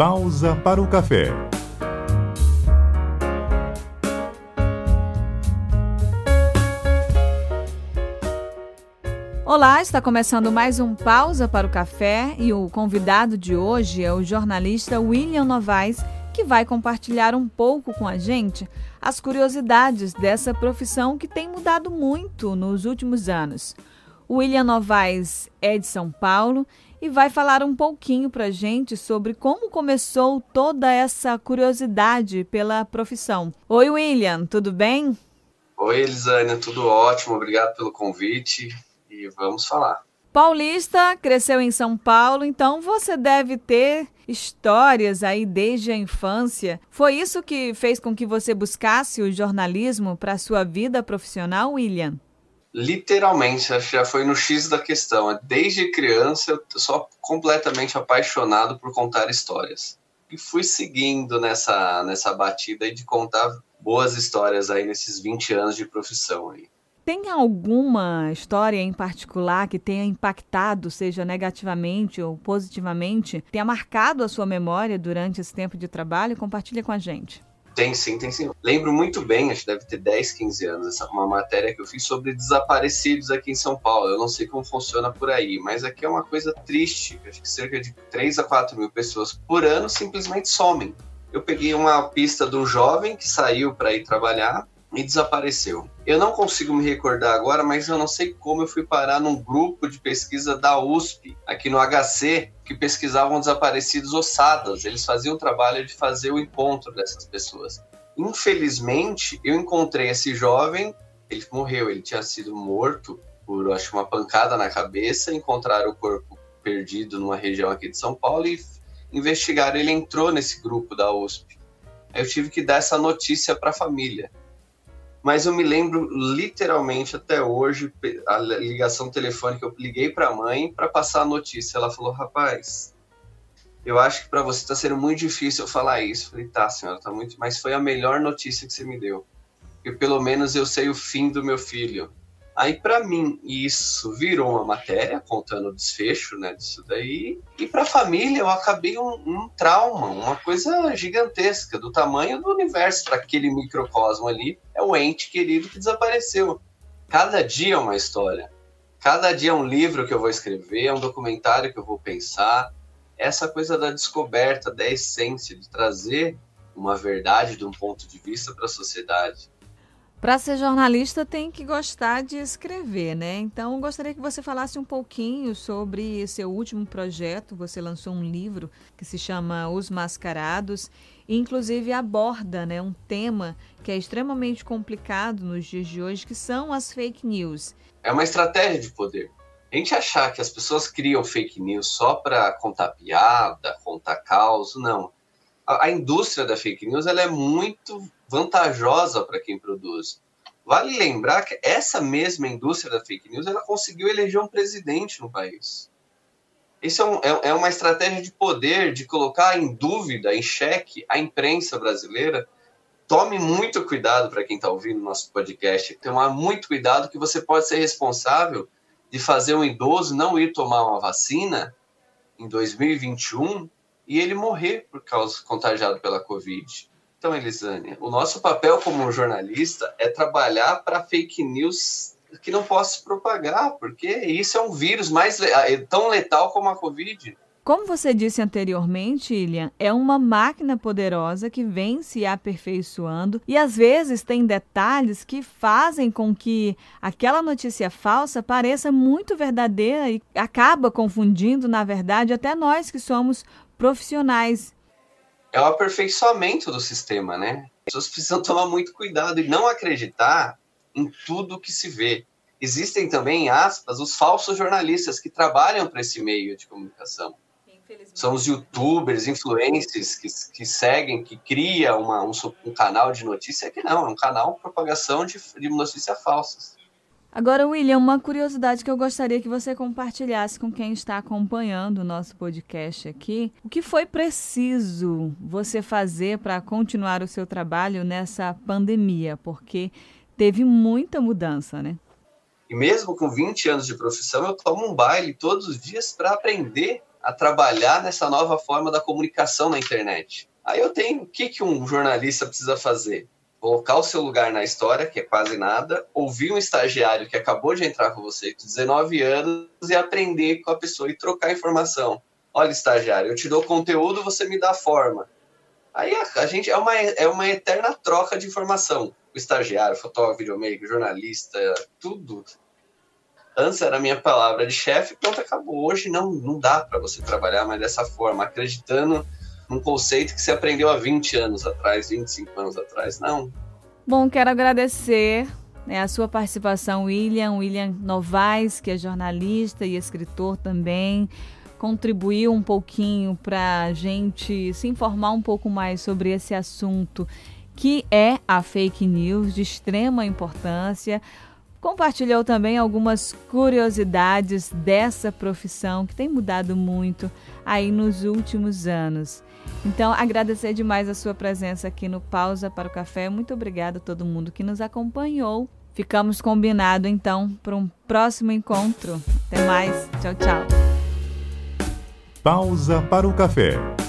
Pausa para o café. Olá, está começando mais um Pausa para o Café e o convidado de hoje é o jornalista William Novaes, que vai compartilhar um pouco com a gente as curiosidades dessa profissão que tem mudado muito nos últimos anos. William Novaes é de São Paulo e vai falar um pouquinho para a gente sobre como começou toda essa curiosidade pela profissão. Oi, William, tudo bem? Oi, Elisânia, tudo ótimo, obrigado pelo convite e vamos falar. Paulista, cresceu em São Paulo, então você deve ter histórias aí desde a infância. Foi isso que fez com que você buscasse o jornalismo para sua vida profissional, William? Literalmente, já foi no X da questão. Desde criança eu sou completamente apaixonado por contar histórias. E fui seguindo nessa, nessa batida de contar boas histórias aí nesses 20 anos de profissão aí. Tem alguma história em particular que tenha impactado, seja negativamente ou positivamente, tenha marcado a sua memória durante esse tempo de trabalho? Compartilhe com a gente. Tem sim, tem sim. Lembro muito bem, acho que deve ter 10, 15 anos, essa uma matéria que eu fiz sobre desaparecidos aqui em São Paulo. Eu não sei como funciona por aí, mas aqui é uma coisa triste. Acho que cerca de 3 a 4 mil pessoas por ano simplesmente somem. Eu peguei uma pista de um jovem que saiu para ir trabalhar e desapareceu. Eu não consigo me recordar agora, mas eu não sei como eu fui parar num grupo de pesquisa da USP, aqui no HC, que pesquisavam desaparecidos ossadas. Eles faziam o trabalho de fazer o encontro dessas pessoas. Infelizmente, eu encontrei esse jovem, ele morreu, ele tinha sido morto por, acho, uma pancada na cabeça, encontraram o corpo perdido numa região aqui de São Paulo e investigaram. Ele entrou nesse grupo da USP. Eu tive que dar essa notícia para a família mas eu me lembro literalmente até hoje a ligação telefônica eu liguei para a mãe para passar a notícia. Ela falou: "Rapaz, eu acho que para você está sendo muito difícil eu falar isso". Eu falei: "Tá, senhora, tá muito, mas foi a melhor notícia que você me deu. Porque pelo menos eu sei o fim do meu filho". Aí, para mim, isso virou uma matéria contando o desfecho né, disso daí. E para a família, eu acabei um, um, trauma, uma coisa gigantesca, do tamanho do universo para aquele microcosmo ali. É o ente querido que desapareceu. Cada dia é uma história. Cada dia é um livro que eu vou escrever, é um documentário que eu vou pensar. Essa coisa da descoberta, da essência, de trazer uma verdade de um ponto de vista para a sociedade. Para ser jornalista tem que gostar de escrever, né? Então gostaria que você falasse um pouquinho sobre seu último projeto. Você lançou um livro que se chama Os Mascarados, e inclusive aborda, né, um tema que é extremamente complicado nos dias de hoje, que são as fake news. É uma estratégia de poder. A gente achar que as pessoas criam fake news só para contar piada, contar caos, não. A, indústria da fake news ela é muito vantajosa para quem produz. Vale lembrar que essa mesma indústria da fake news ela conseguiu eleger um presidente no país. Isso é, um, é, é uma estratégia de poder, de colocar em dúvida, em xeque, a imprensa brasileira. Tome muito cuidado para quem está ouvindo nosso podcast. Tomar muito cuidado que você pode ser responsável de fazer um idoso não ir tomar uma vacina em 2021 e ele morrer por causa contagiado pela Covid. Então, Elisânia, o nosso papel como jornalista é trabalhar para fake news que não possa se propagar, porque isso é um vírus mais é tão letal como a Covid. Como você disse anteriormente, Ilian, é uma máquina poderosa que vem se aperfeiçoando e às vezes tem detalhes que fazem com que aquela notícia falsa pareça muito verdadeira e acaba confundindo, na verdade, até nós que somos profissionais é o aperfeiçoamento do sistema, né? As pessoas precisam tomar muito cuidado e não acreditar em tudo que se vê. Existem também, aspas, os falsos jornalistas que trabalham para esse meio de comunicação. São os youtubers, influencers que, que seguem, que cria uma, um, um, canal de notícia que não, é um canal de propagação de, de notícias falsas. Agora, William, uma curiosidade que eu gostaria que você compartilhasse com quem está acompanhando o nosso podcast aqui. O que foi preciso você fazer para continuar o seu trabalho nessa pandemia? Porque teve muita mudança, né? E mesmo com 20 anos de profissão, eu tomo um baile todos os dias para aprender a trabalhar nessa nova forma da comunicação na internet. Aí eu tenho, o que, que um jornalista precisa fazer? Colocar o seu lugar na história, que é quase nada, ouvir um estagiário que acabou de entrar com você, com 19 anos, e aprender com a pessoa e trocar informação. Olha, estagiário, eu te dou conteúdo, você me dá forma. Aí a, a gente é uma, é uma eterna troca de informação. O estagiário, fotógrafo, videomaker, jornalista, tudo. Antes era a minha palavra de chefe, pronto, acabou. Hoje não, não dá para você trabalhar mais dessa forma, acreditando num conceito que você aprendeu há 20 anos atrás, 25 anos atrás. Não. Bom, quero agradecer né, a sua participação, William, William Novaes, que é jornalista e escritor também contribuiu um pouquinho para a gente se informar um pouco mais sobre esse assunto que é a fake news de extrema importância. Compartilhou também algumas curiosidades dessa profissão que tem mudado muito aí nos últimos anos. Então, agradecer demais a sua presença aqui no Pausa para o Café. Muito obrigada a todo mundo que nos acompanhou. Ficamos combinado então para um próximo encontro. Até mais. Tchau, tchau. Pausa para o café.